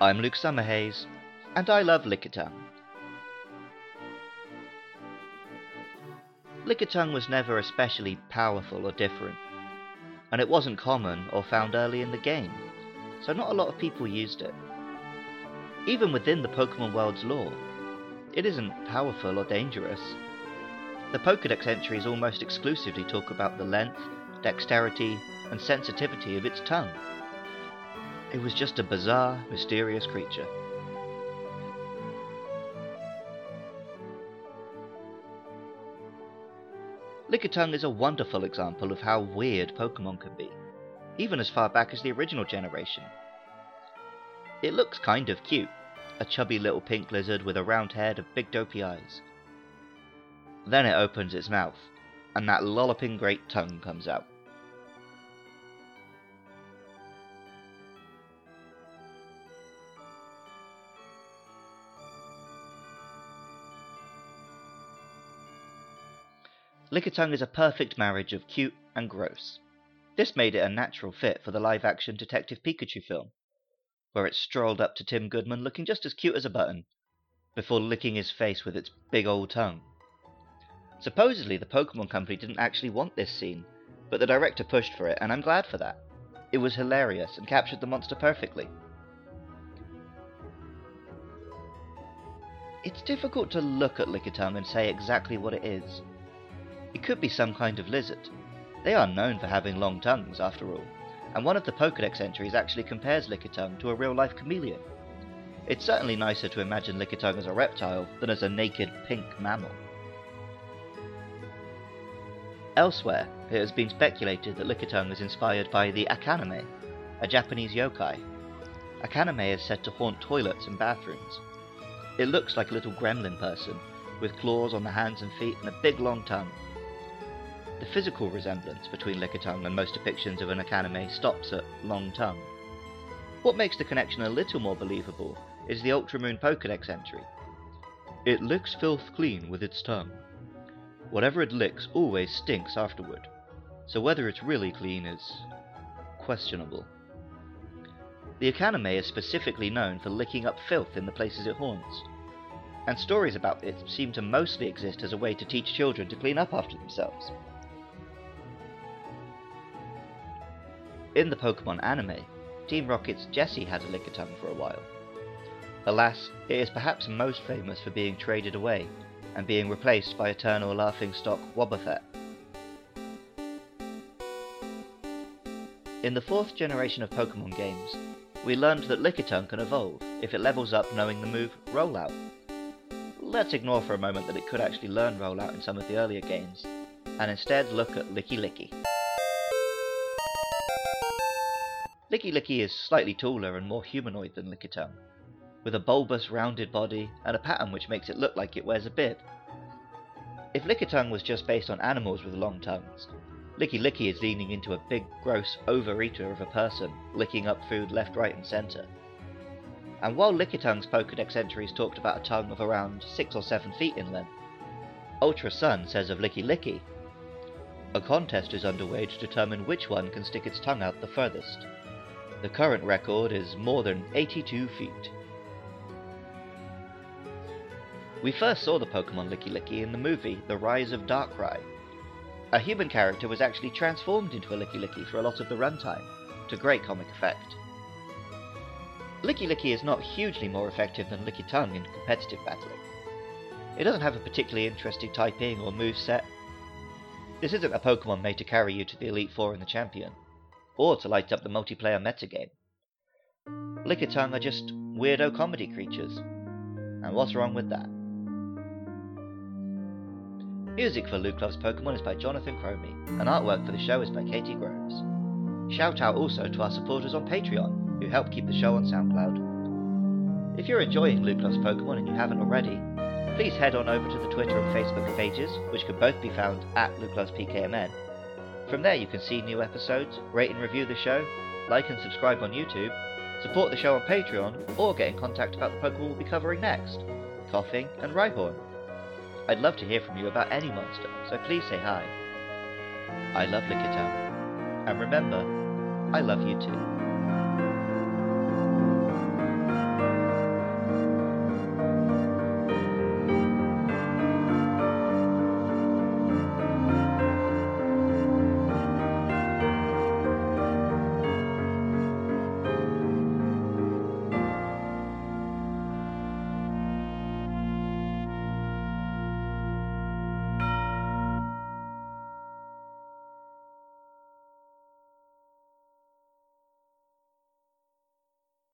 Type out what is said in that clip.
I'm Luke Summerhays, and I love Lickitung. Lickitung was never especially powerful or different, and it wasn't common or found early in the game, so not a lot of people used it. Even within the Pokemon world's lore, it isn't powerful or dangerous. The Pokedex entries almost exclusively talk about the length, dexterity, and sensitivity of its tongue. It was just a bizarre, mysterious creature. Lickitung is a wonderful example of how weird Pokemon can be, even as far back as the original generation. It looks kind of cute, a chubby little pink lizard with a round head and big dopey eyes. Then it opens its mouth, and that lolloping great tongue comes out. Lickitung is a perfect marriage of cute and gross. This made it a natural fit for the live action Detective Pikachu film, where it strolled up to Tim Goodman looking just as cute as a button, before licking his face with its big old tongue. Supposedly, the Pokemon Company didn't actually want this scene, but the director pushed for it, and I'm glad for that. It was hilarious and captured the monster perfectly. It's difficult to look at Lickitung and say exactly what it is. It could be some kind of lizard. They are known for having long tongues, after all, and one of the Pokedex entries actually compares Lickitung to a real-life chameleon. It's certainly nicer to imagine Lickitung as a reptile than as a naked pink mammal. Elsewhere, it has been speculated that Lickitung is inspired by the Akaname, a Japanese yokai. Akaname is said to haunt toilets and bathrooms. It looks like a little gremlin person, with claws on the hands and feet and a big long tongue. The physical resemblance between Lickitung and most depictions of an Akaname stops at long tongue. What makes the connection a little more believable is the Ultramoon Pokedex entry. It licks filth clean with its tongue. Whatever it licks always stinks afterward, so whether it's really clean is questionable. The Akaname is specifically known for licking up filth in the places it haunts, and stories about it seem to mostly exist as a way to teach children to clean up after themselves. In the Pokemon anime, Team Rocket's Jessie had a Lickitung for a while. Alas, it is perhaps most famous for being traded away and being replaced by eternal laughingstock Wobbuffet. In the fourth generation of Pokemon games, we learned that Lickitung can evolve if it levels up knowing the move Rollout. Let's ignore for a moment that it could actually learn Rollout in some of the earlier games, and instead look at Lickilicky. Lickilicky is slightly taller and more humanoid than Lickitung, with a bulbous rounded body and a pattern which makes it look like it wears a bib. If Lickitung was just based on animals with long tongues, Lickilicky is leaning into a big, gross overeater of a person, licking up food left, right, and centre. And while Lickitung's Pokedex entries talked about a tongue of around 6 or 7 feet in length, Ultra Sun says of Lickilicky, a contest is underway to determine which one can stick its tongue out the furthest. The current record is more than 82 feet. We first saw the Pokemon Lickilicky in the movie The Rise of Darkrai. A human character was actually transformed into a Lickilicky for a lot of the runtime, to great comic effect. Lickilicky is not hugely more effective than Lickitung in competitive battling. It doesn't have a particularly interesting typing or move set. This isn't a Pokemon made to carry you to the Elite Four and the Champion or to light up the multiplayer metagame. Lickitung are just weirdo comedy creatures. And what's wrong with that? Music for Luke Loves Pokemon is by Jonathan Cromie, and artwork for the show is by Katie Groves. Shout out also to our supporters on Patreon, who help keep the show on SoundCloud. If you're enjoying Luke Loves Pokemon and you haven't already, please head on over to the Twitter and Facebook pages, which can both be found at Luke Loves PKMN, from there you can see new episodes, rate and review the show, like and subscribe on YouTube, support the show on Patreon, or get in contact about the Pokemon we'll be covering next, Koffing and Rhyhorn. I'd love to hear from you about any monster, so please say hi. I love Lickitung. And remember, I love you too.